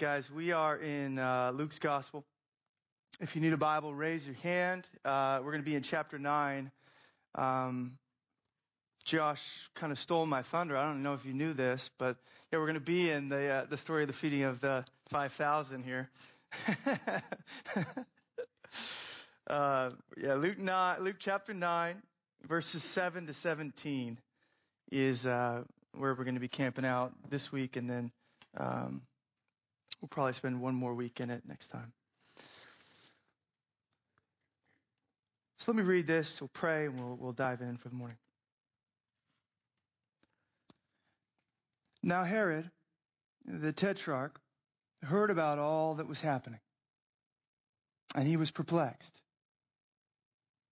Guys, we are in uh, Luke's Gospel. If you need a Bible, raise your hand. Uh, we're going to be in chapter 9. Um, Josh kind of stole my thunder. I don't know if you knew this, but yeah, we're going to be in the uh, the story of the feeding of the 5,000 here. Uh, yeah, Luke 9, Luke chapter 9, verses 7 to 17 is uh, where we're going to be camping out this week, and then um, We'll probably spend one more week in it next time. So let me read this. We'll pray and we'll, we'll dive in for the morning. Now Herod, the tetrarch, heard about all that was happening. And he was perplexed.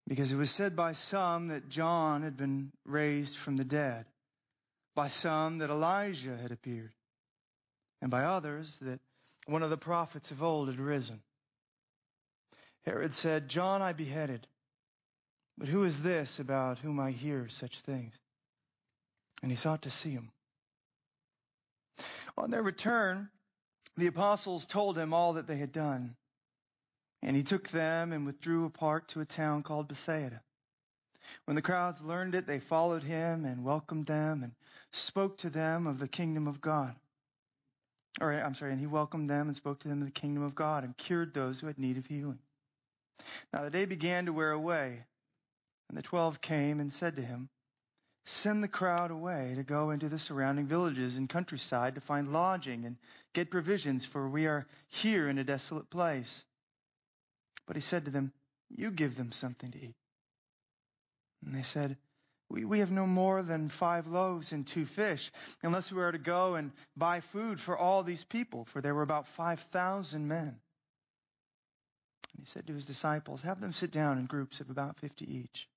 Because it was said by some that John had been raised from the dead, by some that Elijah had appeared, and by others that one of the prophets of old had risen. Herod said, John I beheaded, but who is this about whom I hear such things? And he sought to see him. On their return, the apostles told him all that they had done. And he took them and withdrew apart to a town called Bethsaida. When the crowds learned it, they followed him and welcomed them and spoke to them of the kingdom of God. Or, I'm sorry, and he welcomed them and spoke to them of the kingdom of God and cured those who had need of healing. Now the day began to wear away, and the twelve came and said to him, Send the crowd away to go into the surrounding villages and countryside to find lodging and get provisions, for we are here in a desolate place. But he said to them, You give them something to eat. And they said, we, we have no more than five loaves and two fish, unless we are to go and buy food for all these people, for there were about 5,000 men. And he said to his disciples, have them sit down in groups of about 50 each.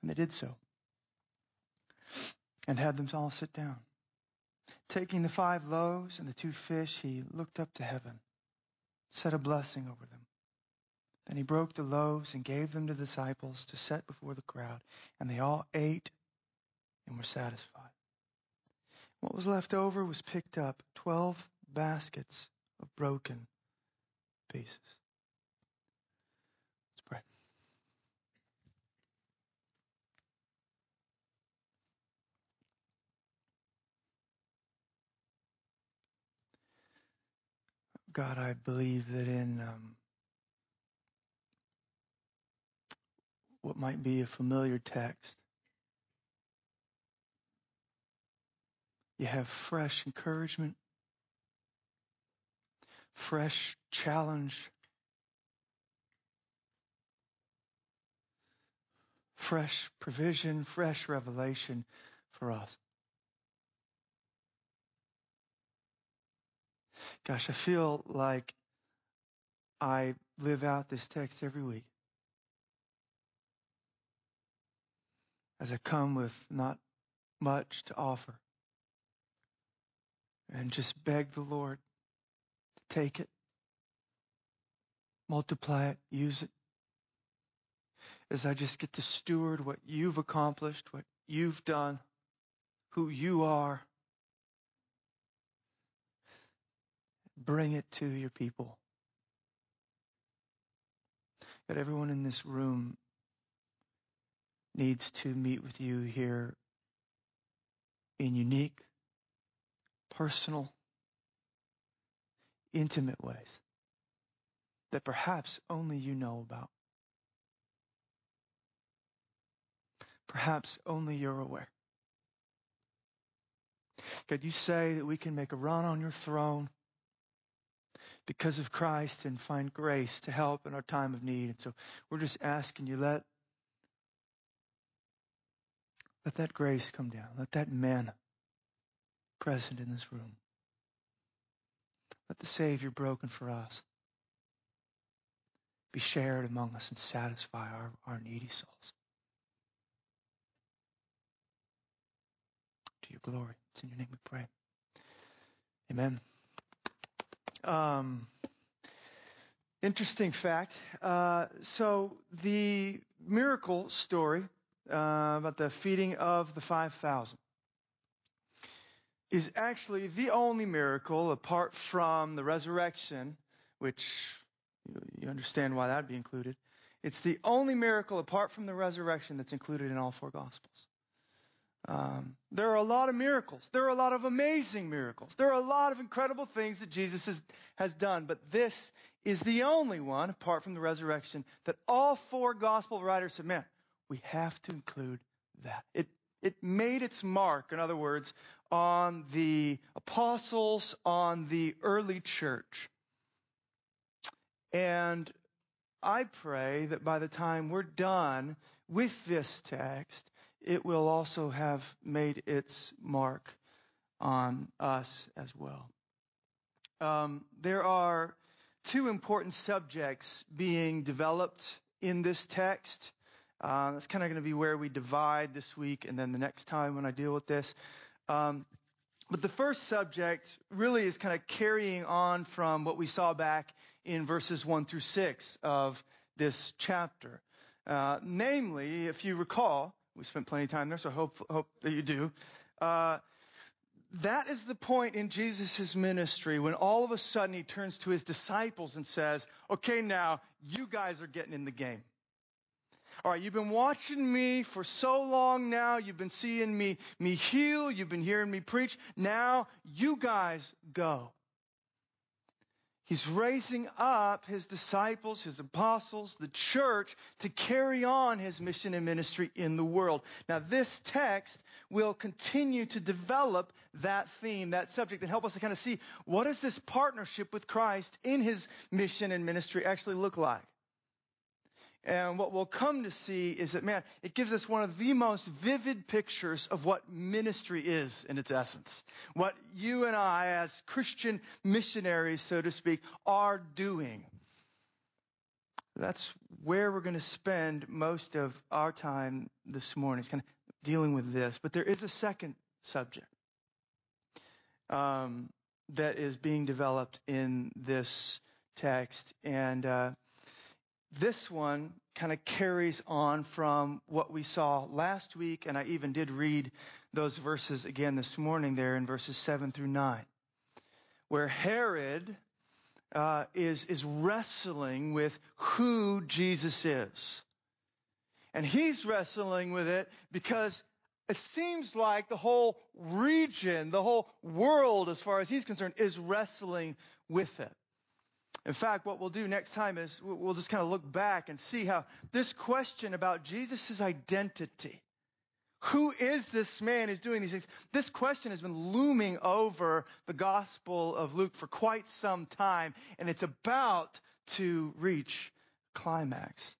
And they did so. And had them all sit down. Taking the five loaves and the two fish, he looked up to heaven, said a blessing over them then he broke the loaves and gave them to the disciples to set before the crowd, and they all ate and were satisfied. What was left over was picked up, twelve baskets of broken pieces. Let's pray. God, I believe that in um, what might be a familiar text. You have fresh encouragement, fresh challenge, fresh provision, fresh revelation for us. Gosh, I feel like I live out this text every week. As I come with not much to offer. And just beg the Lord to take it, multiply it, use it. As I just get to steward what you've accomplished, what you've done, who you are. Bring it to your people. That everyone in this room needs to meet with you here in unique, personal, intimate ways that perhaps only you know about. Perhaps only you're aware. God, you say that we can make a run on your throne because of Christ and find grace to help in our time of need. And so we're just asking you, let let that grace come down. Let that manna present in this room. Let the Savior broken for us be shared among us and satisfy our, our needy souls. To your glory. It's in your name we pray. Amen. Um, interesting fact. Uh, so the miracle story uh, about the feeding of the 5,000. is actually the only miracle apart from the resurrection, which you understand why that would be included. It's the only miracle apart from the resurrection that's included in all four Gospels. Um, there are a lot of miracles. There are a lot of amazing miracles. There are a lot of incredible things that Jesus has, has done, but this is the only one, apart from the resurrection, that all four gospel writers man, we have to include that. It, it made its mark, in other words, on the apostles, on the early church. And I pray that by the time we're done with this text, it will also have made its mark on us as well. Um, there are two important subjects being developed in this text. Uh, that's kind of going to be where we divide this week and then the next time when I deal with this. Um, but the first subject really is kind of carrying on from what we saw back in verses 1 through 6 of this chapter. Uh, namely, if you recall, we spent plenty of time there, so hope, hope that you do. Uh, that is the point in Jesus' ministry when all of a sudden he turns to his disciples and says, okay, now you guys are getting in the game. All right, you've been watching me for so long now. You've been seeing me, me heal. You've been hearing me preach. Now you guys go. He's raising up his disciples, his apostles, the church to carry on his mission and ministry in the world. Now this text will continue to develop that theme, that subject, and help us to kind of see what does this partnership with Christ in his mission and ministry actually look like. And what we'll come to see is that, man, it gives us one of the most vivid pictures of what ministry is in its essence. What you and I, as Christian missionaries, so to speak, are doing. That's where we're going to spend most of our time this morning, is kind of dealing with this. But there is a second subject um, that is being developed in this text. And uh, this one kind of carries on from what we saw last week, and I even did read those verses again this morning there in verses 7 through 9, where Herod uh, is, is wrestling with who Jesus is. And he's wrestling with it because it seems like the whole region, the whole world, as far as he's concerned, is wrestling with it. In fact, what we'll do next time is we'll just kind of look back and see how this question about Jesus' identity, who is this man who's doing these things? This question has been looming over the Gospel of Luke for quite some time, and it's about to reach climax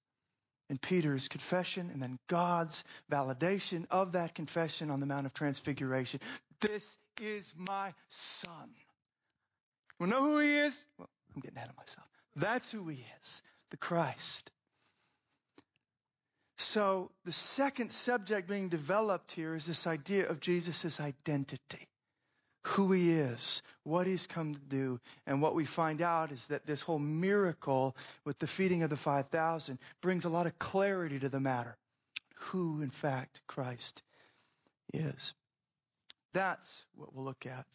in Peter's confession and then God's validation of that confession on the Mount of Transfiguration. This is my son. We know who he is? Well, I'm getting ahead of myself. That's who he is, the Christ. So the second subject being developed here is this idea of Jesus' identity. Who he is, what he's come to do, and what we find out is that this whole miracle with the feeding of the 5,000 brings a lot of clarity to the matter. Who, in fact, Christ is. That's what we'll look at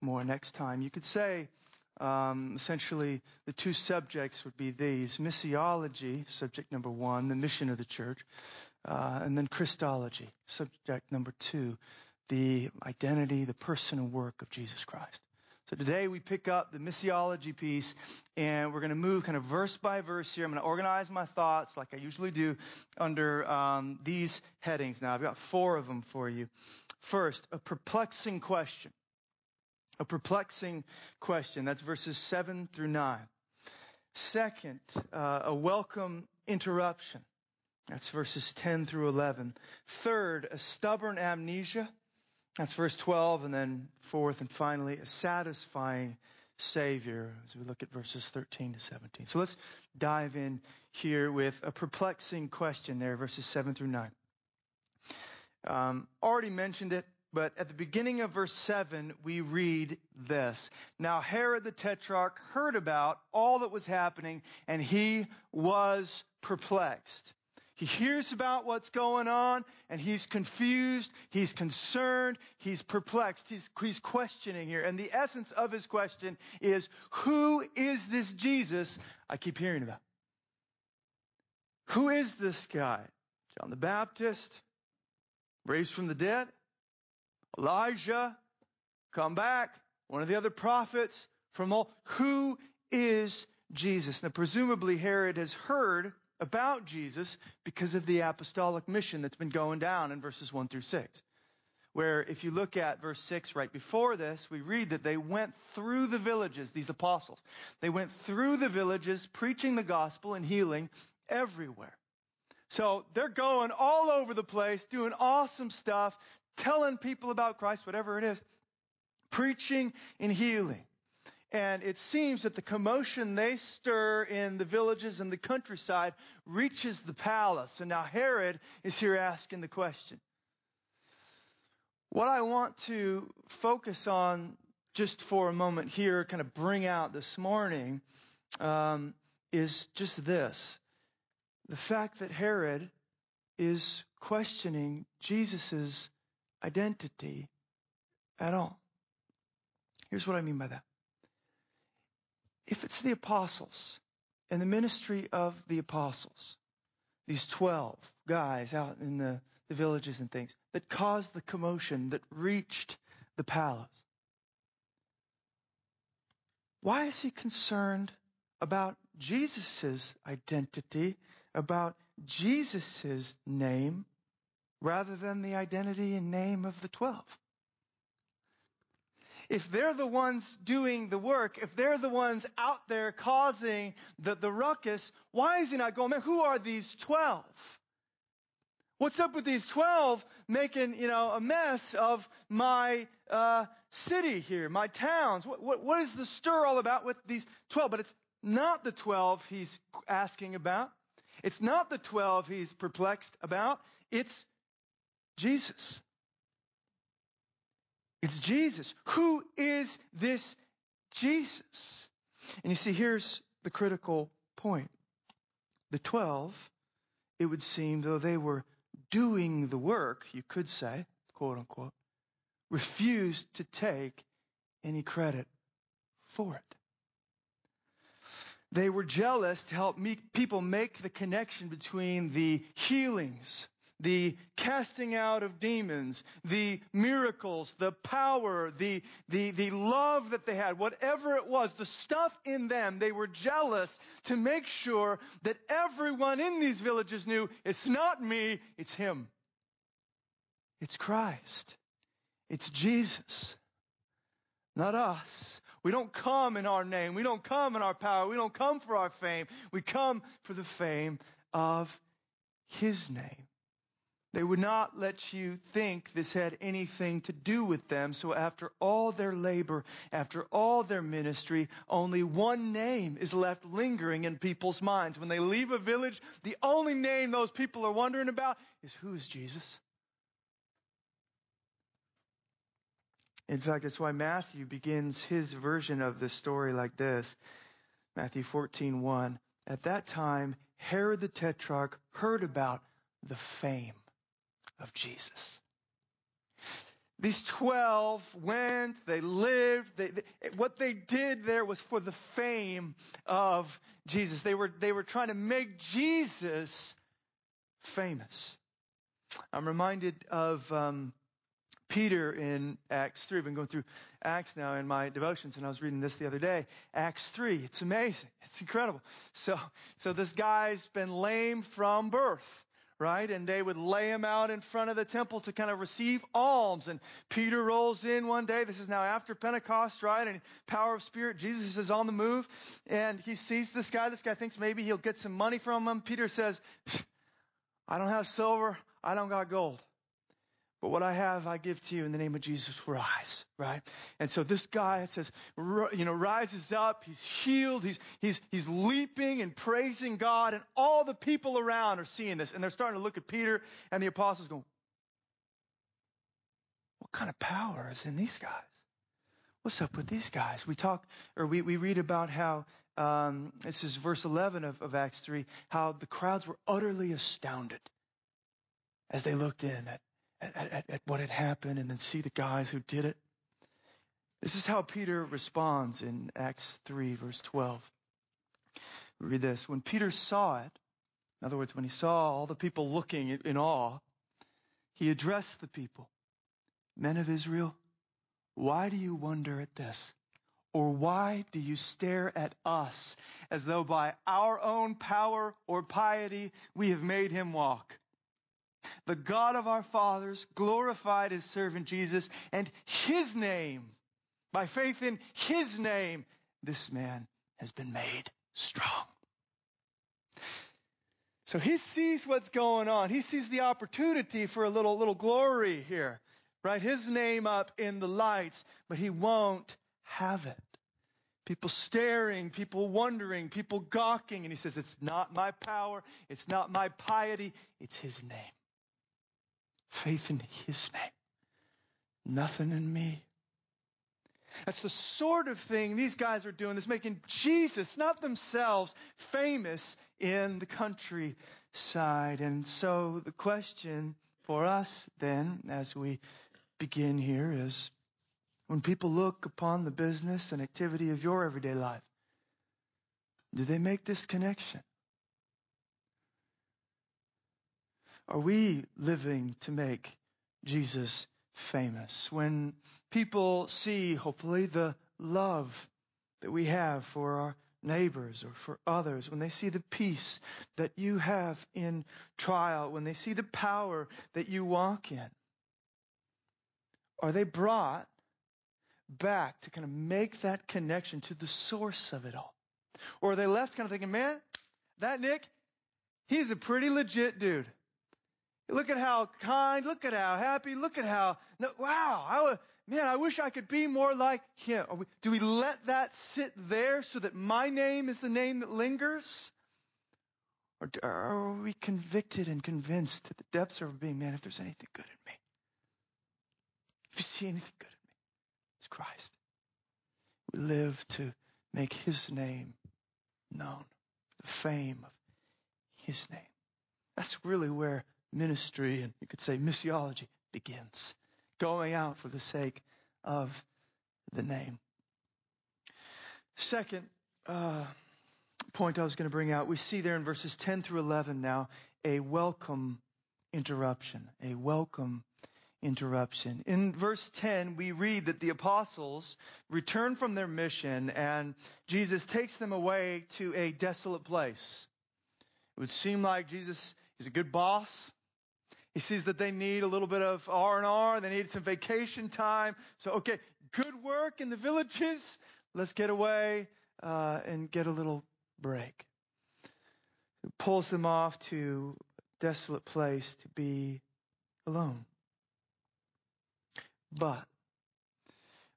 more next time. You could say, um, essentially, the two subjects would be these missiology, subject number one, the mission of the church, uh, and then Christology, subject number two, the identity, the person and work of Jesus Christ. So today we pick up the missiology piece and we're going to move kind of verse by verse here. I'm going to organize my thoughts like I usually do under um, these headings. Now I've got four of them for you. First, a perplexing question. A perplexing question. That's verses 7 through 9. Second, uh, a welcome interruption. That's verses 10 through 11. Third, a stubborn amnesia. That's verse 12. And then fourth and finally, a satisfying Savior as we look at verses 13 to 17. So let's dive in here with a perplexing question there, verses 7 through 9. Um, already mentioned it but at the beginning of verse 7, we read this. Now Herod the Tetrarch heard about all that was happening and he was perplexed. He hears about what's going on and he's confused, he's concerned, he's perplexed, he's, he's questioning here. And the essence of his question is, who is this Jesus I keep hearing about? Who is this guy? John the Baptist, raised from the dead? Elijah, come back, one of the other prophets from all. Who is Jesus? Now, presumably Herod has heard about Jesus because of the apostolic mission that's been going down in verses 1 through 6. Where if you look at verse 6 right before this, we read that they went through the villages, these apostles. They went through the villages preaching the gospel and healing everywhere. So they're going all over the place, doing awesome stuff, telling people about Christ, whatever it is, preaching and healing. And it seems that the commotion they stir in the villages and the countryside reaches the palace. And now Herod is here asking the question. What I want to focus on just for a moment here, kind of bring out this morning, um, is just this. The fact that Herod is questioning Jesus' identity at all. Here's what I mean by that if it's the apostles and the ministry of the apostles, these 12 guys out in the, the villages and things that caused the commotion that reached the palace, why is he concerned about Jesus' identity, about Jesus' name, rather than the identity and name of the 12? if they're the ones doing the work, if they're the ones out there causing the, the ruckus, why is he not going, man, who are these 12? What's up with these 12 making, you know, a mess of my uh, city here, my towns? What, what, what is the stir all about with these 12? But it's not the 12 he's asking about. It's not the 12 he's perplexed about. It's Jesus. It's Jesus. Who is this Jesus? And you see, here's the critical point. The 12, it would seem, though they were doing the work, you could say, quote unquote, refused to take any credit for it. They were jealous to help people make the connection between the healings the casting out of demons, the miracles, the power, the, the, the love that they had, whatever it was, the stuff in them, they were jealous to make sure that everyone in these villages knew it's not me, it's Him. It's Christ. It's Jesus. Not us. We don't come in our name. We don't come in our power. We don't come for our fame. We come for the fame of His name. They would not let you think this had anything to do with them. So after all their labor, after all their ministry, only one name is left lingering in people's minds. When they leave a village, the only name those people are wondering about is who is Jesus? In fact, that's why Matthew begins his version of this story like this. Matthew 14:1. At that time, Herod the Tetrarch heard about the fame of Jesus. These 12 went, they lived, they, they, what they did there was for the fame of Jesus. They were, they were trying to make Jesus famous. I'm reminded of um, Peter in Acts 3. I've been going through Acts now in my devotions, and I was reading this the other day. Acts 3. It's amazing. It's incredible. So, so this guy's been lame from birth right? And they would lay him out in front of the temple to kind of receive alms. And Peter rolls in one day. This is now after Pentecost, right? And power of spirit. Jesus is on the move and he sees this guy. This guy thinks maybe he'll get some money from him. Peter says, I don't have silver. I don't got gold. But what I have, I give to you in the name of Jesus. Rise, right? And so this guy, says, you know, rises up. He's healed. He's, he's, he's leaping and praising God. And all the people around are seeing this. And they're starting to look at Peter and the apostles going, what kind of power is in these guys? what's up with these guys? We talk, or we, we read about how, um, this is verse 11 of, of Acts 3, how the crowds were utterly astounded as they looked in at, at, at, at what had happened and then see the guys who did it. This is how Peter responds in Acts 3 verse 12. Read this. When Peter saw it, in other words, when he saw all the people looking in awe, he addressed the people. Men of Israel, why do you wonder at this? Or why do you stare at us as though by our own power or piety we have made him walk? The God of our fathers glorified his servant Jesus and his name, by faith in his name, this man has been made strong. So he sees what's going on. He sees the opportunity for a little, little glory here, right? His name up in the lights, but he won't have it. People staring, people wondering, people gawking, and he says, it's not my power, it's not my piety, it's his name. Faith in his name. Nothing in me. That's the sort of thing these guys are doing that's making Jesus, not themselves, famous in the countryside. And so the question for us then, as we begin here, is when people look upon the business and activity of your everyday life, do they make this connection? Are we living to make Jesus famous? When people see, hopefully, the love that we have for our neighbors or for others, when they see the peace that you have in trial, when they see the power that you walk in, are they brought back to kind of make that connection to the source of it all? Or are they left kind of thinking, man, that Nick, he's a pretty legit dude. Look at how kind, look at how happy, look at how, no, wow, I, man, I wish I could be more like him. We, do we let that sit there so that my name is the name that lingers? Or are we convicted and convinced at the depths of being, man, if there's anything good in me, if you see anything good in me, it's Christ. We live to make his name known, the fame of his name. That's really where ministry and you could say missiology begins going out for the sake of the name. Second uh, point I was going to bring out, we see there in verses 10 through 11 now a welcome interruption, a welcome interruption. In verse 10, we read that the apostles return from their mission and Jesus takes them away to a desolate place. It would seem like Jesus is a good boss. He sees that they need a little bit of R&R. They need some vacation time. So, okay, good work in the villages. Let's get away uh, and get a little break. Pulls them off to a desolate place to be alone. But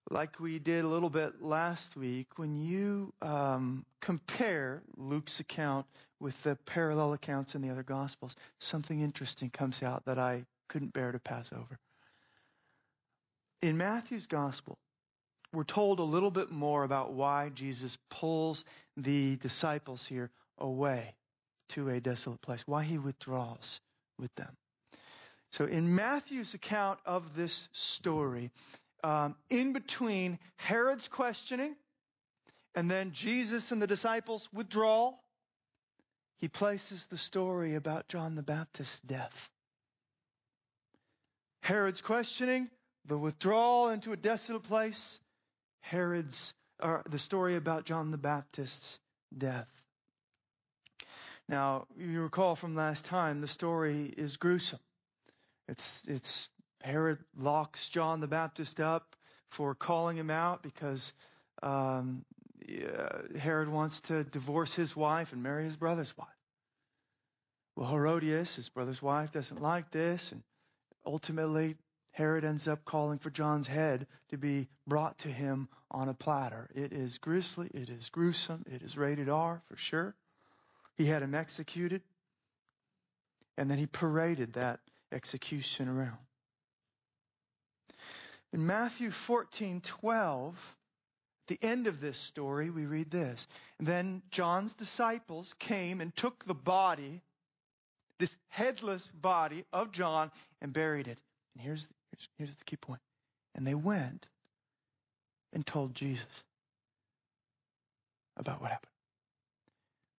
like we did a little bit last week, when you um, compare Luke's account with the parallel accounts in the other Gospels, something interesting comes out that I couldn't bear to pass over. In Matthew's Gospel, we're told a little bit more about why Jesus pulls the disciples here away to a desolate place, why he withdraws with them. So in Matthew's account of this story, um, in between Herod's questioning and then Jesus and the disciples' withdrawal, he places the story about John the Baptist's death. Herod's questioning, the withdrawal into a desolate place, Herod's, or the story about John the Baptist's death. Now, you recall from last time, the story is gruesome. It's, it's Herod locks John the Baptist up for calling him out because um, Uh, Herod wants to divorce his wife and marry his brother's wife. Well, Herodias, his brother's wife, doesn't like this, and ultimately Herod ends up calling for John's head to be brought to him on a platter. It is grisly, it is gruesome, it is rated R for sure. He had him executed, and then he paraded that execution around. In Matthew 14:12, the end of this story, we read this. Then John's disciples came and took the body, this headless body of John, and buried it. And here's, here's, here's the key point. And they went and told Jesus about what happened.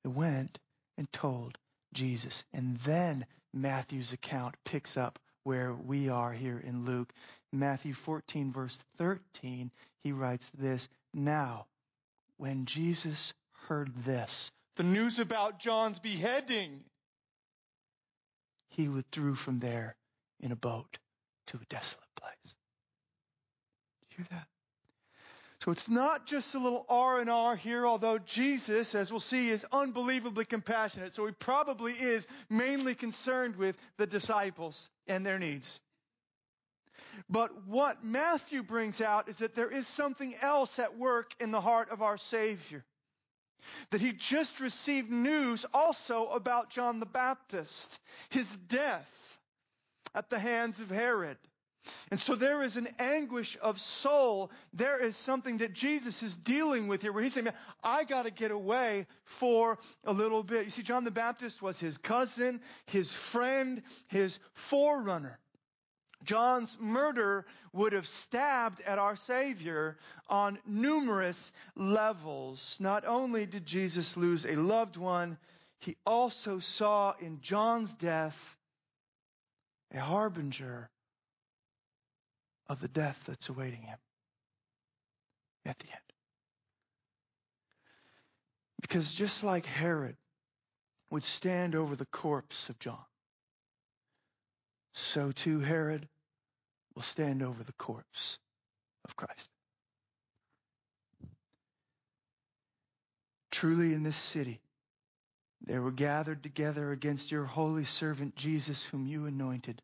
They went and told Jesus. And then Matthew's account picks up where we are here in Luke. Matthew 14, verse 13, he writes this Now, when Jesus heard this, the news about John's beheading, he withdrew from there in a boat to a desolate place. Do you hear that? So it's not just a little R and R here, although Jesus, as we'll see, is unbelievably compassionate. So he probably is mainly concerned with the disciples and their needs. But what Matthew brings out is that there is something else at work in the heart of our Savior. That he just received news also about John the Baptist, his death at the hands of Herod. And so there is an anguish of soul. There is something that Jesus is dealing with here where he's saying, Man, I got to get away for a little bit. You see, John the Baptist was his cousin, his friend, his forerunner. John's murder would have stabbed at our Savior on numerous levels. Not only did Jesus lose a loved one, he also saw in John's death a harbinger of the death that's awaiting him at the end. Because just like Herod would stand over the corpse of John, so too Herod will stand over the corpse of Christ. Truly in this city, they were gathered together against your holy servant Jesus, whom you anointed,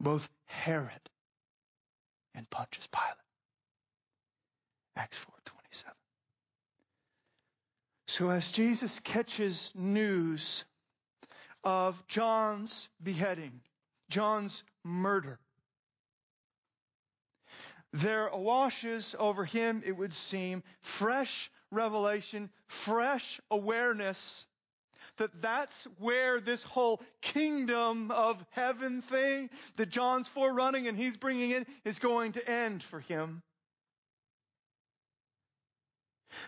both Herod and Pontius Pilate. Acts 4:27. So as Jesus catches news of John's beheading, John's murder, there washes over him, it would seem, fresh revelation, fresh awareness that that's where this whole kingdom of heaven thing that John's forerunning and he's bringing in is going to end for him.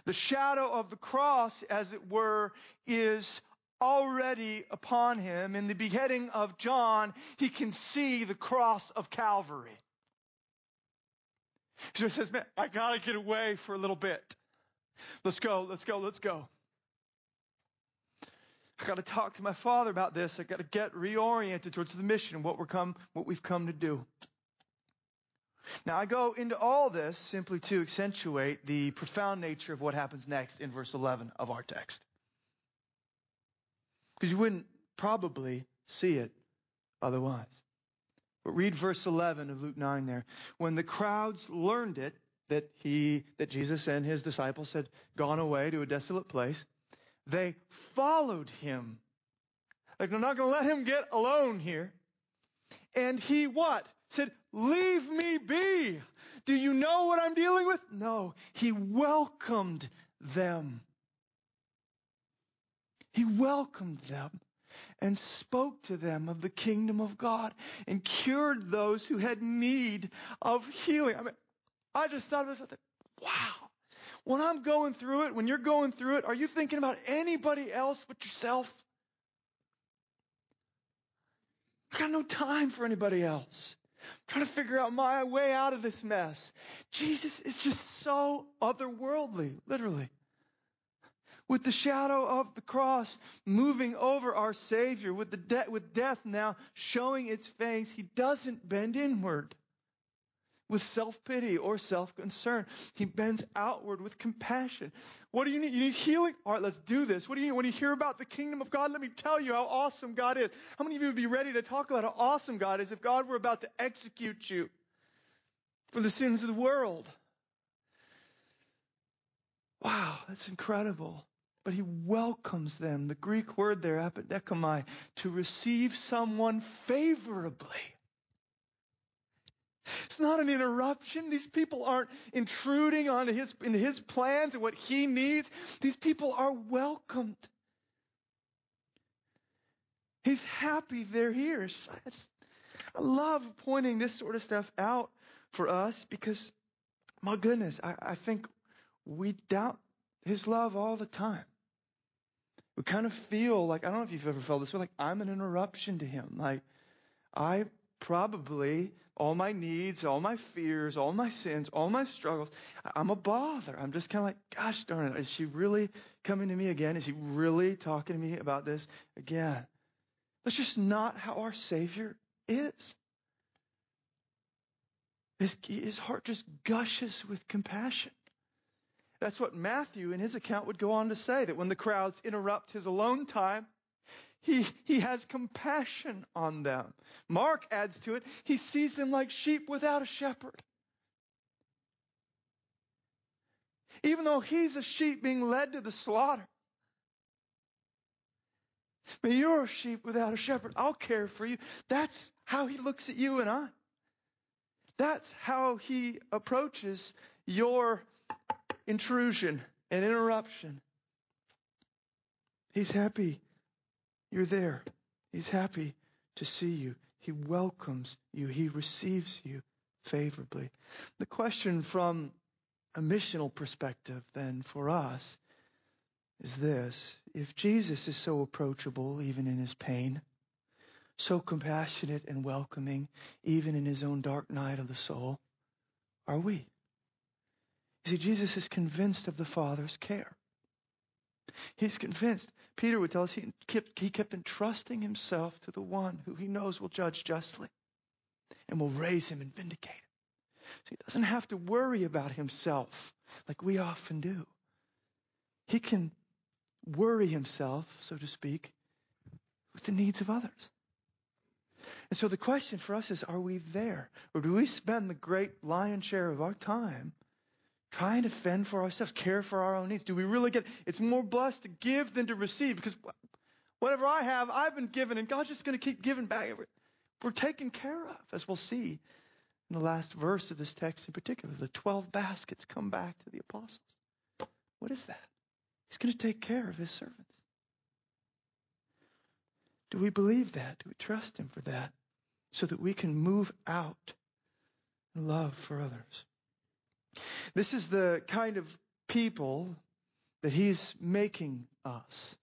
The shadow of the cross, as it were, is already upon him. In the beheading of John, he can see the cross of Calvary. So he says, man, I gotta get away for a little bit. Let's go, let's go, let's go. I got to talk to my father about this. I got to get reoriented towards the mission, what we're come, what we've come to do. Now I go into all this simply to accentuate the profound nature of what happens next in verse 11 of our text. Because you wouldn't probably see it otherwise. But read verse 11 of Luke 9 there. When the crowds learned it, that he, that Jesus and his disciples had gone away to a desolate place, they followed him. Like, I'm not going to let him get alone here. And he what? Said, leave me be. Do you know what I'm dealing with? No. He welcomed them. He welcomed them and spoke to them of the kingdom of God and cured those who had need of healing. I mean, I just thought of this. I thought, wow. When I'm going through it, when you're going through it, are you thinking about anybody else but yourself? I got no time for anybody else. I'm trying to figure out my way out of this mess. Jesus is just so otherworldly, literally. With the shadow of the cross moving over our Savior, with the de- with death now showing its fangs, he doesn't bend inward with self-pity or self-concern. He bends outward with compassion. What do you need? You need healing? All right, let's do this. What do you need? When you hear about the kingdom of God, let me tell you how awesome God is. How many of you would be ready to talk about how awesome God is if God were about to execute you for the sins of the world? Wow, that's incredible. But he welcomes them. The Greek word there, apodekomai, to receive someone favorably. It's not an interruption. These people aren't intruding on his, in his plans and what he needs. These people are welcomed. He's happy they're here. I, just, I love pointing this sort of stuff out for us because, my goodness, I, I think we doubt his love all the time. We kind of feel like, I don't know if you've ever felt this way, like I'm an interruption to him. Like, I probably, all my needs, all my fears, all my sins, all my struggles, I'm a bother. I'm just kind of like, gosh darn it, is she really coming to me again? Is he really talking to me about this again? That's just not how our Savior is. His, his heart just gushes with compassion. That's what Matthew in his account would go on to say that when the crowds interrupt his alone time, he, he has compassion on them. Mark adds to it, he sees them like sheep without a shepherd. Even though he's a sheep being led to the slaughter. But you're a sheep without a shepherd. I'll care for you. That's how he looks at you and I. That's how he approaches your intrusion and interruption. He's happy you're there. He's happy to see you. He welcomes you. He receives you favorably. The question from a missional perspective then for us is this. If Jesus is so approachable even in his pain, so compassionate and welcoming even in his own dark night of the soul, are we? See, Jesus is convinced of the Father's care. He's convinced. Peter would tell us he kept, he kept entrusting himself to the one who he knows will judge justly and will raise him and vindicate him. So he doesn't have to worry about himself like we often do. He can worry himself, so to speak, with the needs of others. And so the question for us is, are we there? Or do we spend the great lion's share of our time trying to fend for ourselves, care for our own needs? Do we really get It's more blessed to give than to receive because whatever I have, I've been given, and God's just going to keep giving back. We're taken care of, as we'll see in the last verse of this text in particular. The 12 baskets come back to the apostles. What is that? He's going to take care of his servants. Do we believe that? Do we trust him for that? So that we can move out in love for others. This is the kind of people that he's making us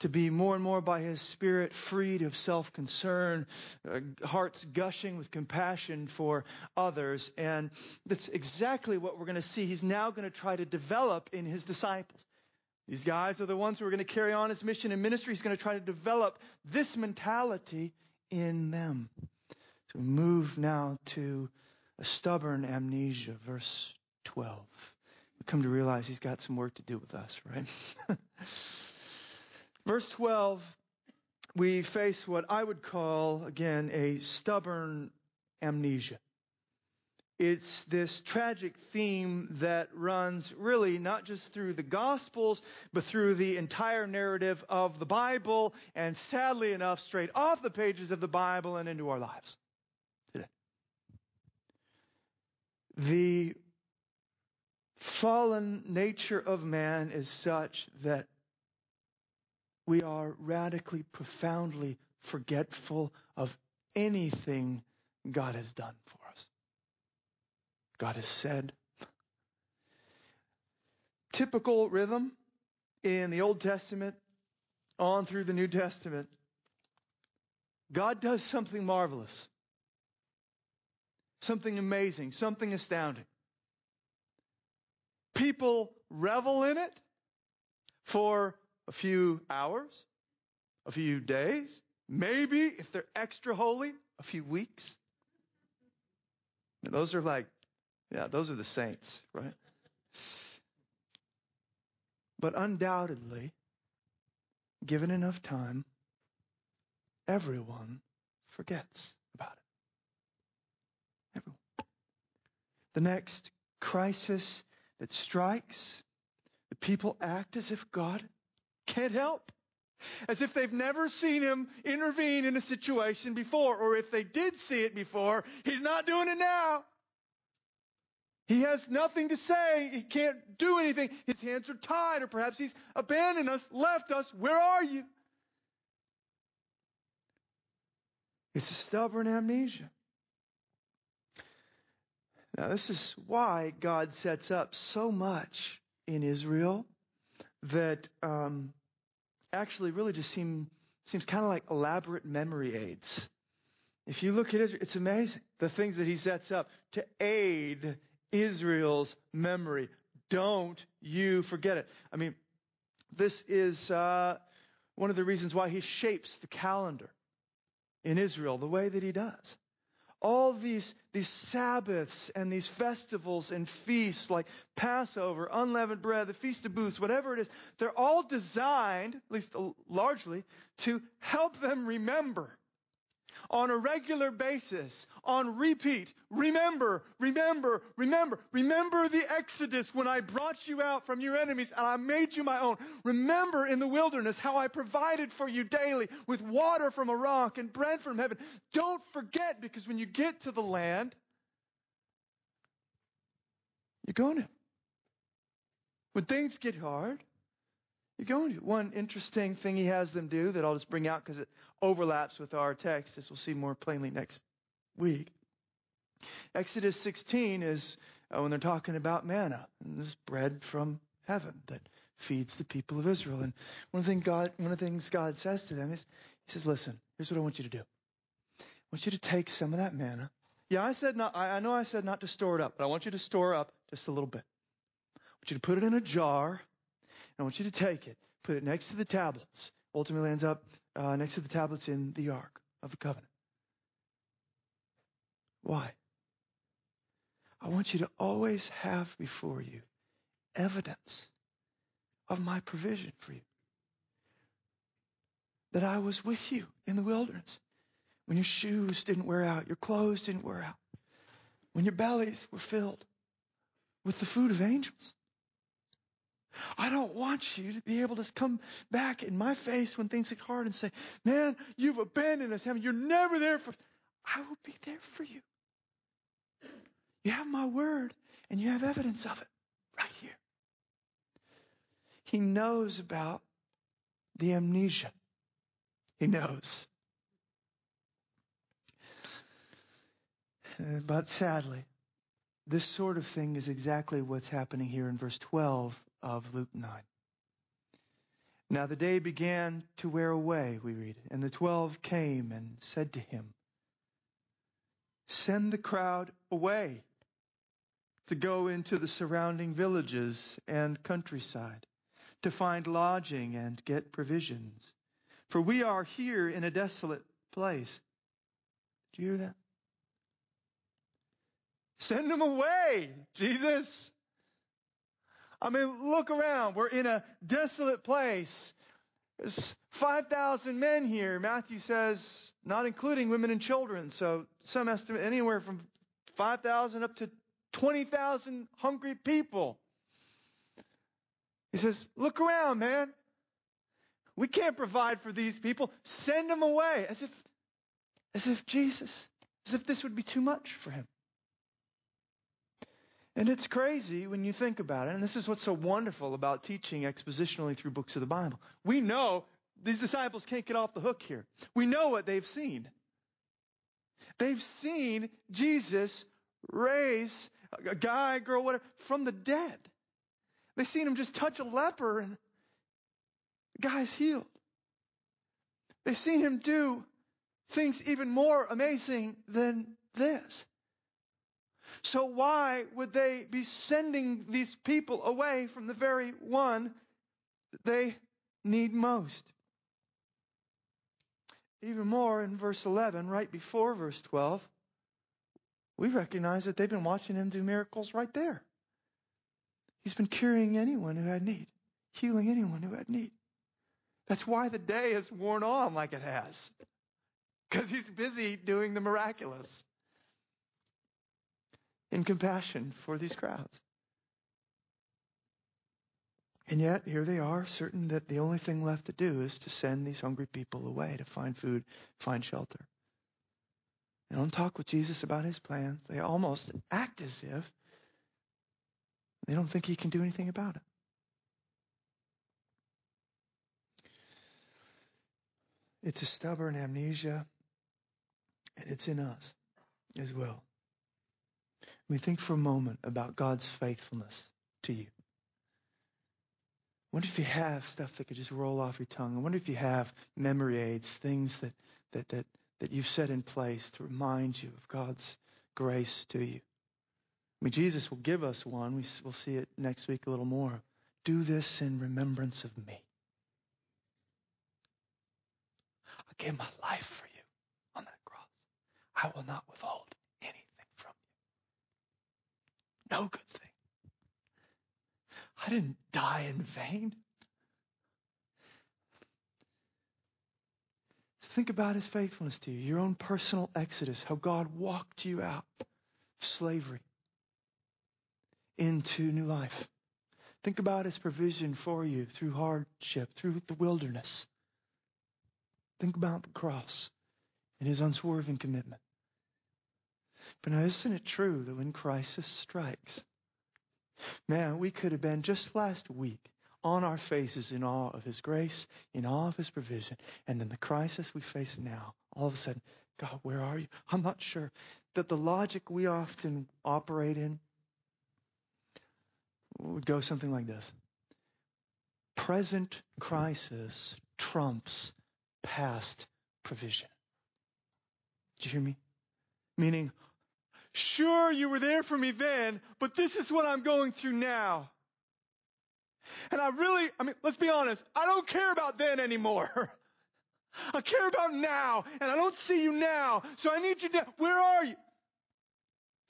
to be more and more by his spirit freed of self-concern, uh, hearts gushing with compassion for others. And that's exactly what we're going to see. He's now going to try to develop in his disciples. These guys are the ones who are going to carry on his mission and ministry. He's going to try to develop this mentality in them. So we move now to a stubborn amnesia, verse 12. We come to realize he's got some work to do with us, right? Verse 12, we face what I would call, again, a stubborn amnesia. It's this tragic theme that runs really not just through the Gospels, but through the entire narrative of the Bible, and sadly enough, straight off the pages of the Bible and into our lives today. The fallen nature of man is such that we are radically, profoundly forgetful of anything God has done for us. God has said. Typical rhythm in the Old Testament on through the New Testament. God does something marvelous, something amazing, something astounding. People revel in it for a few hours, a few days, maybe if they're extra holy, a few weeks. And those are like, yeah, those are the saints, right? But undoubtedly, given enough time, everyone forgets about it. Everyone. The next crisis that strikes, the people act as if God can't help. As if they've never seen him intervene in a situation before, or if they did see it before, he's not doing it now. He has nothing to say. He can't do anything. His hands are tied, or perhaps he's abandoned us, left us. Where are you? It's a stubborn amnesia. Now, this is why God sets up so much in Israel that um, actually really just seem, seems kind of like elaborate memory aids. If you look at Israel, it's amazing the things that he sets up to aid Israel's memory. Don't you forget it. I mean, this is uh, one of the reasons why he shapes the calendar in Israel the way that he does. All these, these Sabbaths and these festivals and feasts like Passover, unleavened bread, the Feast of Booths, whatever it is, they're all designed, at least largely, to help them remember on a regular basis, on repeat. Remember, remember, remember. Remember the Exodus when I brought you out from your enemies and I made you my own. Remember in the wilderness how I provided for you daily with water from a rock and bread from heaven. Don't forget because when you get to the land, you're going to. When things get hard, you're going to. One interesting thing he has them do that I'll just bring out because it overlaps with our text, as we'll see more plainly next week. Exodus 16 is uh, when they're talking about manna, and this bread from heaven that feeds the people of Israel. And one of the things God, one of the things God says to them is, He says, "Listen, here's what I want you to do. I want you to take some of that manna. Yeah, I said not. I, I know I said not to store it up, but I want you to store up just a little bit. I want you to put it in a jar I want you to take it, put it next to the tablets. Ultimately ends up uh, next to the tablets in the Ark of the Covenant. Why? I want you to always have before you evidence of my provision for you. That I was with you in the wilderness when your shoes didn't wear out, your clothes didn't wear out, when your bellies were filled with the food of angels. I don't want you to be able to come back in my face when things get hard and say, man, you've abandoned us. You're never there for, I will be there for you. You have my word and you have evidence of it right here. He knows about the amnesia. He knows. Uh, but sadly, this sort of thing is exactly what's happening here in verse 12 of Luke 9. Now the day began to wear away, we read, and the twelve came and said to him, Send the crowd away to go into the surrounding villages and countryside, to find lodging and get provisions. For we are here in a desolate place. Do you hear that? Send them away, Jesus. I mean, look around. We're in a desolate place. There's 5,000 men here. Matthew says, not including women and children. So some estimate anywhere from 5,000 up to 20,000 hungry people. He says, look around, man. We can't provide for these people. Send them away. As if, as if Jesus, as if this would be too much for him. And it's crazy when you think about it. And this is what's so wonderful about teaching expositionally through books of the Bible. We know these disciples can't get off the hook here. We know what they've seen. They've seen Jesus raise a guy, girl, whatever, from the dead. They've seen him just touch a leper and the guy's healed. They've seen him do things even more amazing than this. So why would they be sending these people away from the very one that they need most? Even more in verse 11, right before verse 12, we recognize that they've been watching him do miracles right there. He's been curing anyone who had need, healing anyone who had need. That's why the day has worn on like it has. Because he's busy doing the miraculous in compassion for these crowds. And yet, here they are, certain that the only thing left to do is to send these hungry people away to find food, find shelter. They don't talk with Jesus about his plans. They almost act as if they don't think he can do anything about it. It's a stubborn amnesia, and it's in us as well. Let me think for a moment about God's faithfulness to you. I wonder if you have stuff that could just roll off your tongue. I wonder if you have memory aids, things that, that, that, that you've set in place to remind you of God's grace to you. I mean, Jesus will give us one. We, will see it next week a little more. Do this in remembrance of me. I gave my life for you on that cross. I will not withhold anything from you. No good thing. I didn't die in vain. Think about his faithfulness to you, your own personal exodus, how God walked you out of slavery into new life. Think about his provision for you through hardship, through the wilderness. Think about the cross and his unswerving commitment. But now, isn't it true that when crisis strikes, man, we could have been just last week on our faces in awe of his grace, in awe of his provision, and then the crisis we face now, all of a sudden, God, where are you? I'm not sure. That the logic we often operate in would go something like this. Present crisis trumps past provision. Did you hear me? Meaning, sure, you were there for me then, but this is what I'm going through now. And I really, I mean, let's be honest, I don't care about then anymore. I care about now, and I don't see you now, so I need you now. Where are you?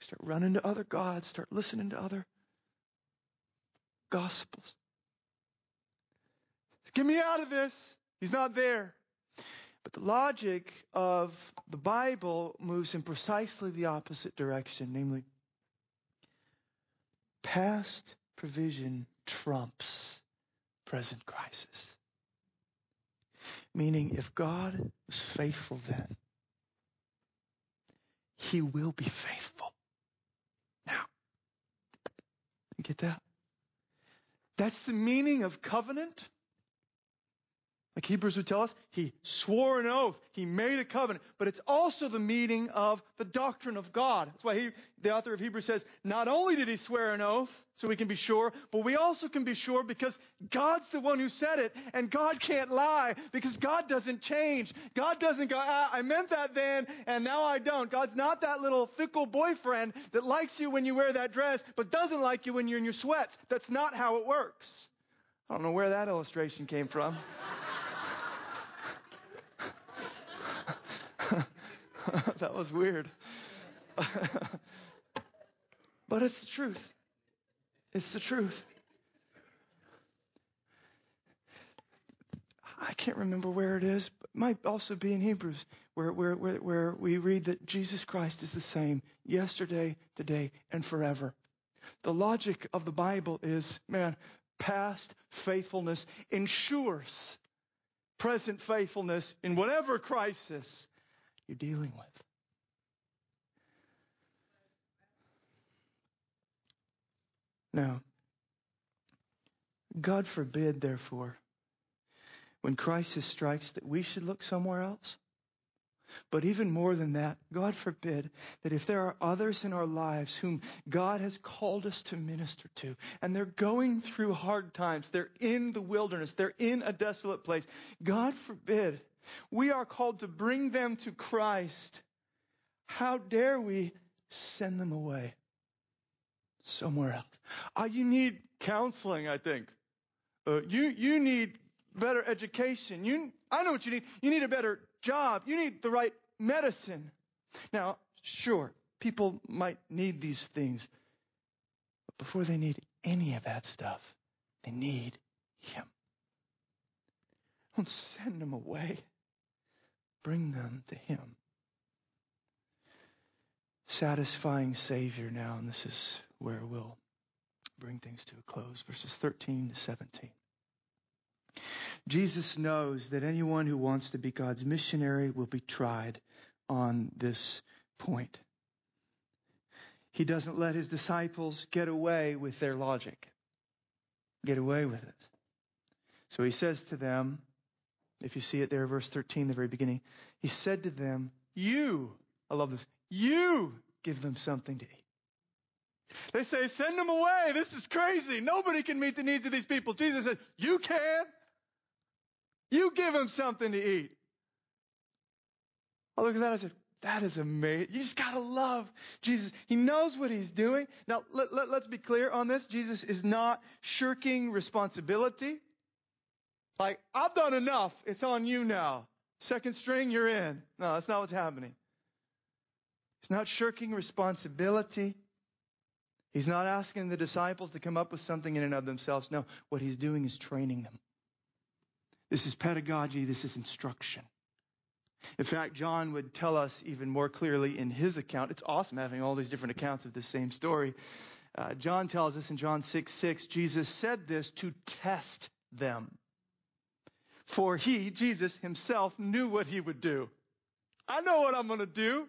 Start running to other gods, start listening to other gospels. Get me out of this. He's not there. But the logic of the Bible moves in precisely the opposite direction, namely, past provision trumps present crisis. Meaning, if God was faithful then, He will be faithful now. You get that? That's the meaning of covenant. Like Hebrews would tell us, he swore an oath. He made a covenant. But it's also the meaning of the doctrine of God. That's why he, the author of Hebrews says, not only did he swear an oath, so we can be sure, but we also can be sure because God's the one who said it, and God can't lie because God doesn't change. God doesn't go, ah, I meant that then, and now I don't. God's not that little fickle boyfriend that likes you when you wear that dress, but doesn't like you when you're in your sweats. That's not how it works. I don't know where that illustration came from. that was weird. but it's the truth. It's the truth. I can't remember where it is, but it might also be in Hebrews, where, where, where, where we read that Jesus Christ is the same yesterday, today, and forever. The logic of the Bible is, man, past faithfulness ensures present faithfulness in whatever crisis you're dealing with. Now, God forbid, therefore, when crisis strikes, that we should look somewhere else. But even more than that, God forbid that if there are others in our lives whom God has called us to minister to, and they're going through hard times, they're in the wilderness, they're in a desolate place, God forbid we are called to bring them to Christ. How dare we send them away somewhere else? Uh, you need counseling, I think. Uh, you, you need better education. You, I know what you need. You need a better job. You need the right medicine. Now, sure, people might need these things. But before they need any of that stuff, they need Him. Don't send them away. Bring them to Him. Satisfying Savior now, and this is where we'll bring things to a close. Verses 13 to 17. Jesus knows that anyone who wants to be God's missionary will be tried on this point. He doesn't let his disciples get away with their logic. Get away with it. So he says to them, if you see it there, verse 13, the very beginning, he said to them, You, I love this, you give them something to eat. They say, Send them away. This is crazy. Nobody can meet the needs of these people. Jesus said, You can. You give them something to eat. I look at that I said, that is amazing. You just gotta love Jesus. He knows what he's doing. Now, let, let, let's be clear on this. Jesus is not shirking responsibility. Like, I've done enough. It's on you now. Second string, you're in. No, that's not what's happening. He's not shirking responsibility. He's not asking the disciples to come up with something in and of themselves. No, what he's doing is training them. This is pedagogy. This is instruction. In fact, John would tell us even more clearly in his account. It's awesome having all these different accounts of this same story. Uh, John tells us in John 6 6, Jesus said this to test them. For he, Jesus himself, knew what he would do. I know what I'm going to do.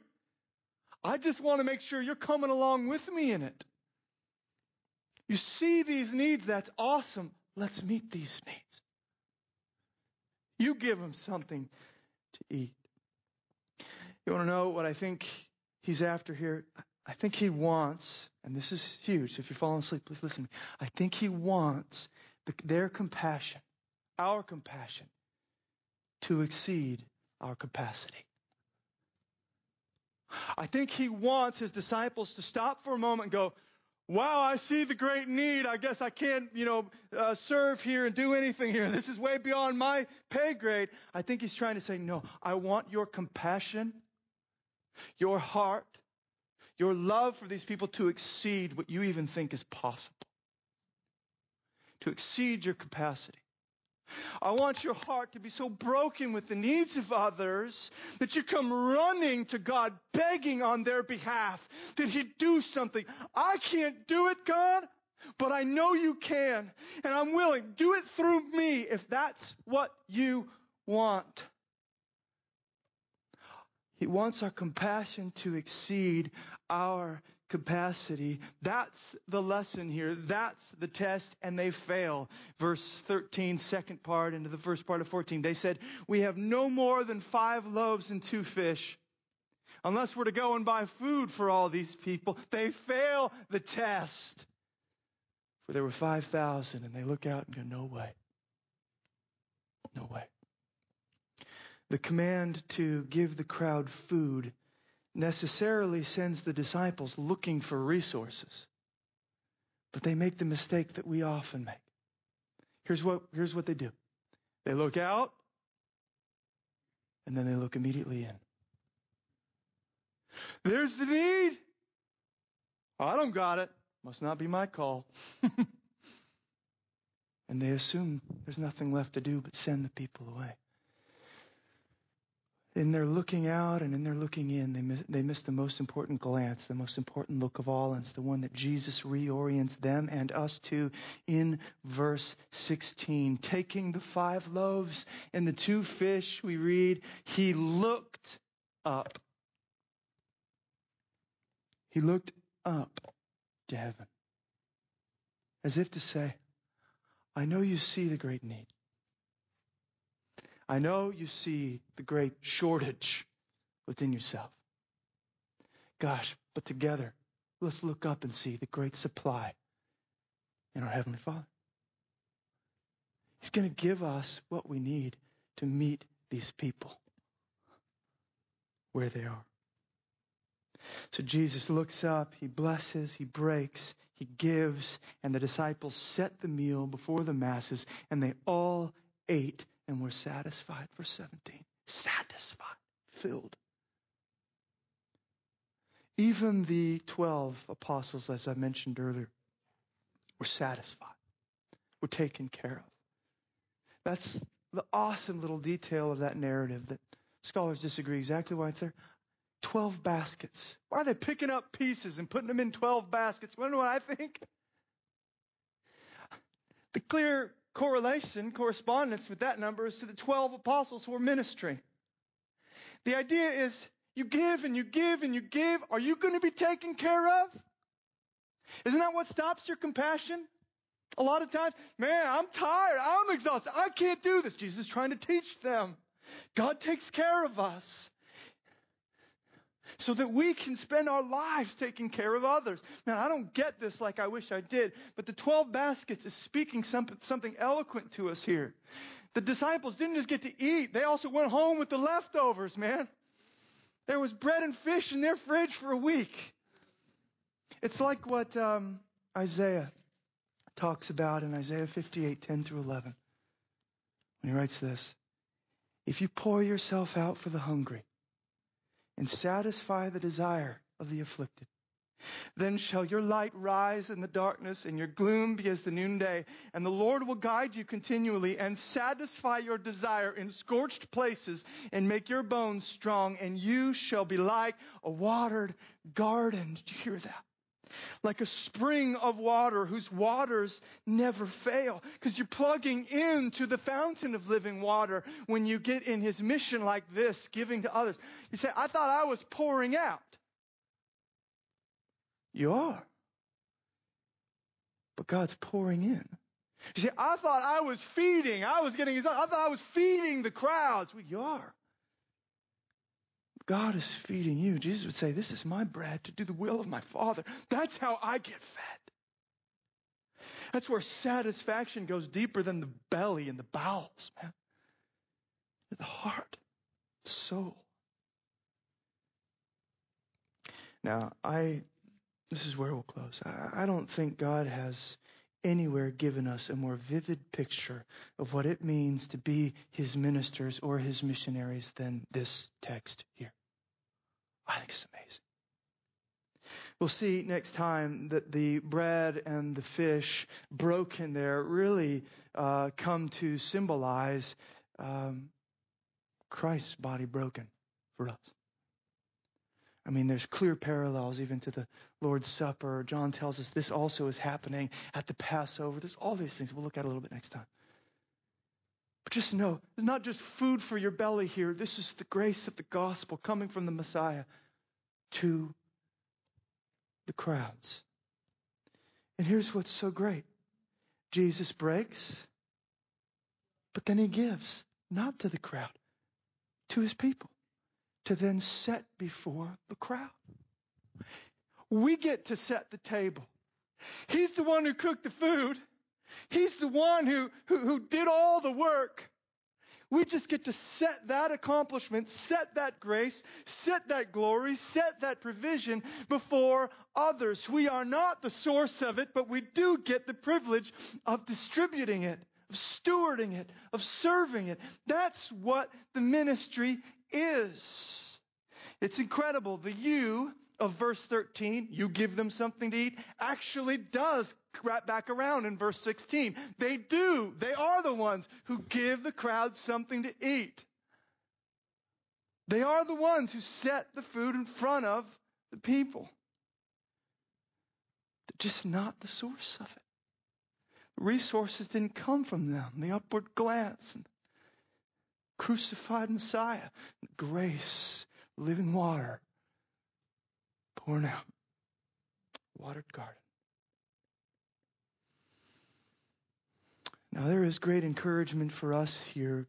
I just want to make sure you're coming along with me in it. You see these needs, that's awesome. Let's meet these needs. You give them something to eat. You want to know what I think he's after here? I think he wants, and this is huge. If you're falling asleep, please listen to me. I think he wants the, their compassion our compassion to exceed our capacity. I think he wants his disciples to stop for a moment and go, wow, I see the great need. I guess I can't, you know, uh, serve here and do anything here. This is way beyond my pay grade. I think he's trying to say, no, I want your compassion, your heart, your love for these people to exceed what you even think is possible. To exceed your capacity. I want your heart to be so broken with the needs of others that you come running to God, begging on their behalf that He do something. I can't do it, God, but I know you can, and I'm willing. Do it through me if that's what you want. He wants our compassion to exceed our capacity. That's the lesson here. That's the test, and they fail. Verse 13, second part into the first part of 14. They said, We have no more than five loaves and two fish. Unless we're to go and buy food for all these people, they fail the test. For there were 5,000, and they look out and go, No way. No way. The command to give the crowd food necessarily sends the disciples looking for resources. But they make the mistake that we often make. Here's what, here's what they do. They look out, and then they look immediately in. There's the need. I don't got it. Must not be my call. and they assume there's nothing left to do but send the people away in their looking out and in their looking in, they miss, they miss the most important glance, the most important look of all, and it's the one that Jesus reorients them and us to in verse 16. Taking the five loaves and the two fish, we read, he looked up. He looked up to heaven as if to say, I know you see the great need. I know you see the great shortage within yourself. Gosh, but together, let's look up and see the great supply in our Heavenly Father. He's going to give us what we need to meet these people where they are. So Jesus looks up, he blesses, he breaks, he gives, and the disciples set the meal before the masses, and they all ate and we're satisfied. Verse 17. Satisfied, filled. Even the 12 apostles, as I mentioned earlier, were satisfied, were taken care of. That's the awesome little detail of that narrative that scholars disagree exactly why it's there. 12 baskets. Why are they picking up pieces and putting them in 12 baskets? You know what I think? The clear correlation, correspondence with that number is to the 12 apostles who were ministering. The idea is you give and you give and you give. Are you going to be taken care of? Isn't that what stops your compassion? A lot of times, man, I'm tired. I'm exhausted. I can't do this. Jesus is trying to teach them. God takes care of us so that we can spend our lives taking care of others. Now, I don't get this like I wish I did, but the 12 baskets is speaking something eloquent to us here. The disciples didn't just get to eat, they also went home with the leftovers, man. There was bread and fish in their fridge for a week. It's like what um, Isaiah talks about in Isaiah 58, 10 through 11. When he writes this If you pour yourself out for the hungry and satisfy the desire of the afflicted, then shall your light rise in the darkness and your gloom be as the noonday. And the Lord will guide you continually and satisfy your desire in scorched places and make your bones strong. And you shall be like a watered garden. Did you hear that? Like a spring of water whose waters never fail. Because you're plugging into the fountain of living water when you get in his mission like this, giving to others. You say, I thought I was pouring out. You are. But God's pouring in. You say, I thought I was feeding. I was getting, his, I thought I was feeding the crowds. Well, you are. God is feeding you. Jesus would say, This is my bread to do the will of my Father. That's how I get fed. That's where satisfaction goes deeper than the belly and the bowels, man. The heart, the soul. Now, I, this is where we'll close. I, I don't think God has anywhere given us a more vivid picture of what it means to be his ministers or his missionaries than this text here. I think it's amazing. We'll see next time that the bread and the fish broken there really uh, come to symbolize um, Christ's body broken for us. I mean, there's clear parallels even to the Lord's Supper. John tells us this also is happening at the Passover. There's all these things. We'll look at a little bit next time. But just know, it's not just food for your belly here. This is the grace of the gospel coming from the Messiah to the crowds. And here's what's so great Jesus breaks, but then he gives, not to the crowd, to his people, to then set before the crowd. We get to set the table. He's the one who cooked the food. He's the one who, who, who did all the work. We just get to set that accomplishment, set that grace, set that glory, set that provision before others. We are not the source of it, but we do get the privilege of distributing it, of stewarding it, of serving it. That's what the ministry is. It's incredible. The you of verse 13, you give them something to eat, actually does wrap back around in verse 16. They do. They are the ones who give the crowd something to eat. They are the ones who set the food in front of the people. They're just not the source of it. The resources didn't come from them. The upward glance, and crucified Messiah, grace, living water pouring out. Watered garden. Now, there is great encouragement for us here.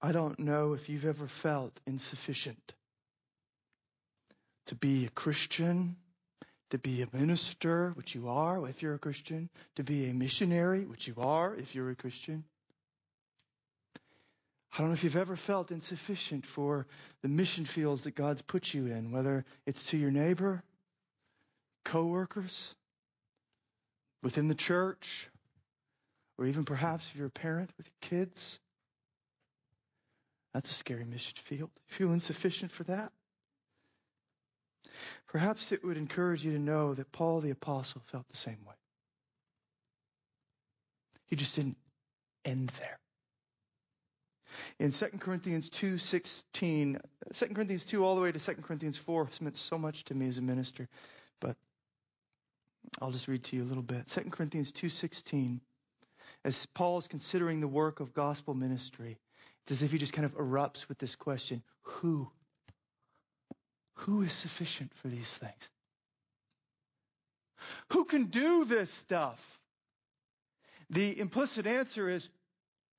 I don't know if you've ever felt insufficient to be a Christian, to be a minister, which you are if you're a Christian, to be a missionary, which you are if you're a Christian. I don't know if you've ever felt insufficient for the mission fields that God's put you in, whether it's to your neighbor, coworkers, within the church, or even perhaps if you're a parent with your kids. That's a scary mission field. You feel insufficient for that? Perhaps it would encourage you to know that Paul the Apostle felt the same way. He just didn't end there. In 2 Corinthians 2.16, 2 Corinthians 2 all the way to 2 Corinthians 4 has meant so much to me as a minister, but I'll just read to you a little bit. 2 Corinthians 2.16 as Paul is considering the work of gospel ministry, it's as if he just kind of erupts with this question Who? Who is sufficient for these things? Who can do this stuff? The implicit answer is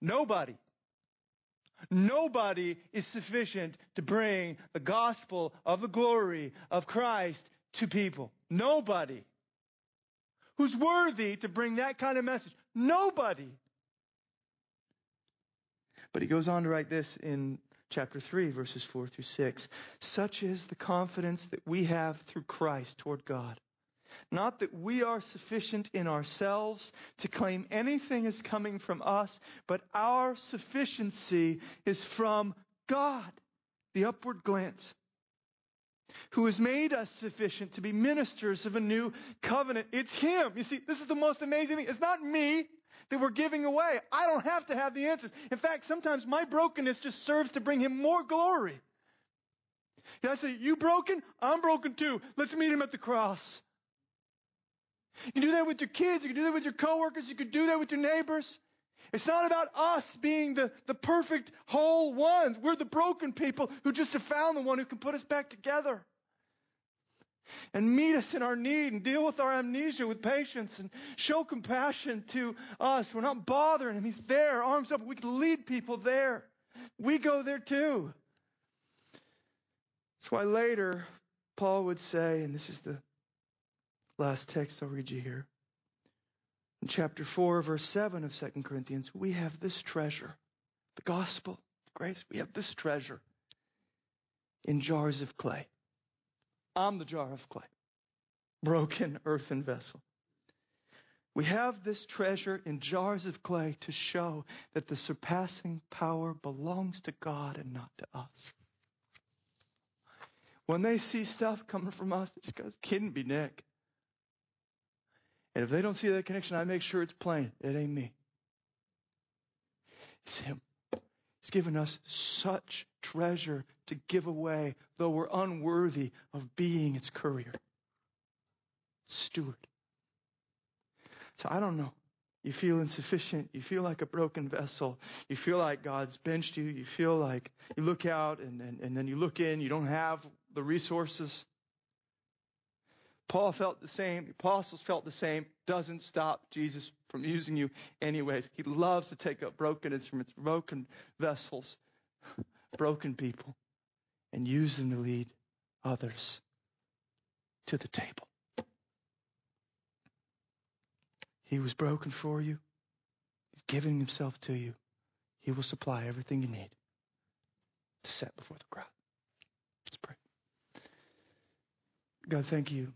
nobody. Nobody is sufficient to bring the gospel of the glory of Christ to people. Nobody. Who's worthy to bring that kind of message? Nobody. But he goes on to write this in chapter 3, verses 4 through 6. Such is the confidence that we have through Christ toward God. Not that we are sufficient in ourselves to claim anything is coming from us, but our sufficiency is from God. The upward glance. Who has made us sufficient to be ministers of a new covenant. It's Him. You see, this is the most amazing thing. It's not me that we're giving away. I don't have to have the answers. In fact, sometimes my brokenness just serves to bring Him more glory. I say, you broken? I'm broken too. Let's meet Him at the cross. You can do that with your kids. You can do that with your coworkers. You can do that with your neighbors. It's not about us being the, the perfect whole ones. We're the broken people who just have found the one who can put us back together. And meet us in our need and deal with our amnesia with patience and show compassion to us. We're not bothering him. He's there, arms up. We can lead people there. We go there too. That's why later Paul would say, and this is the last text I'll read you here. In chapter 4, verse 7 of 2 Corinthians, we have this treasure, the gospel of grace. We have this treasure in jars of clay. I'm the jar of clay, broken earthen vessel. We have this treasure in jars of clay to show that the surpassing power belongs to God and not to us. When they see stuff coming from us, they just go, couldn't be Nick. And if they don't see that connection, I make sure it's plain. It ain't me. It's Him. He's given us such treasure to give away, though we're unworthy of being its courier. Steward. So I don't know. You feel insufficient. You feel like a broken vessel. You feel like God's benched you. You feel like you look out and, and, and then you look in. You don't have the resources. Paul felt the same. The apostles felt the same. Doesn't stop Jesus from using you anyways. He loves to take up broken instruments, broken vessels, broken people, and use them to lead others to the table. He was broken for you. He's giving himself to you. He will supply everything you need to set before the crowd. Let's pray. God, thank you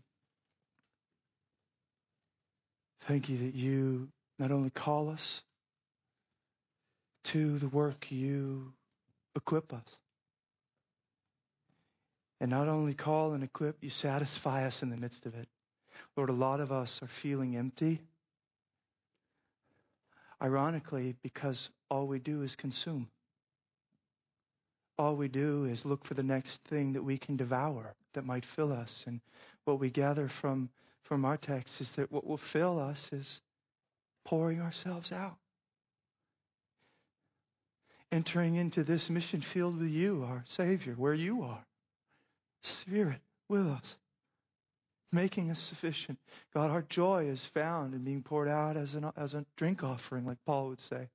Thank you that you not only call us to the work, you equip us. And not only call and equip, you satisfy us in the midst of it. Lord, a lot of us are feeling empty. Ironically, because all we do is consume. All we do is look for the next thing that we can devour that might fill us. And what we gather from from our text is that what will fill us is pouring ourselves out. Entering into this mission field with you, our Savior, where you are. Spirit with us, making us sufficient. God, our joy is found in being poured out as, an, as a drink offering, like Paul would say.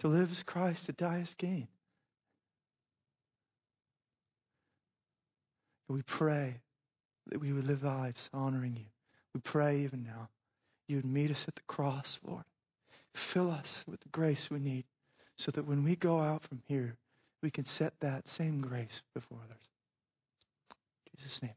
To live as Christ, to die as gain. We pray that we would live lives honoring you. We pray even now you would meet us at the cross, Lord. Fill us with the grace we need so that when we go out from here, we can set that same grace before others. In Jesus' name.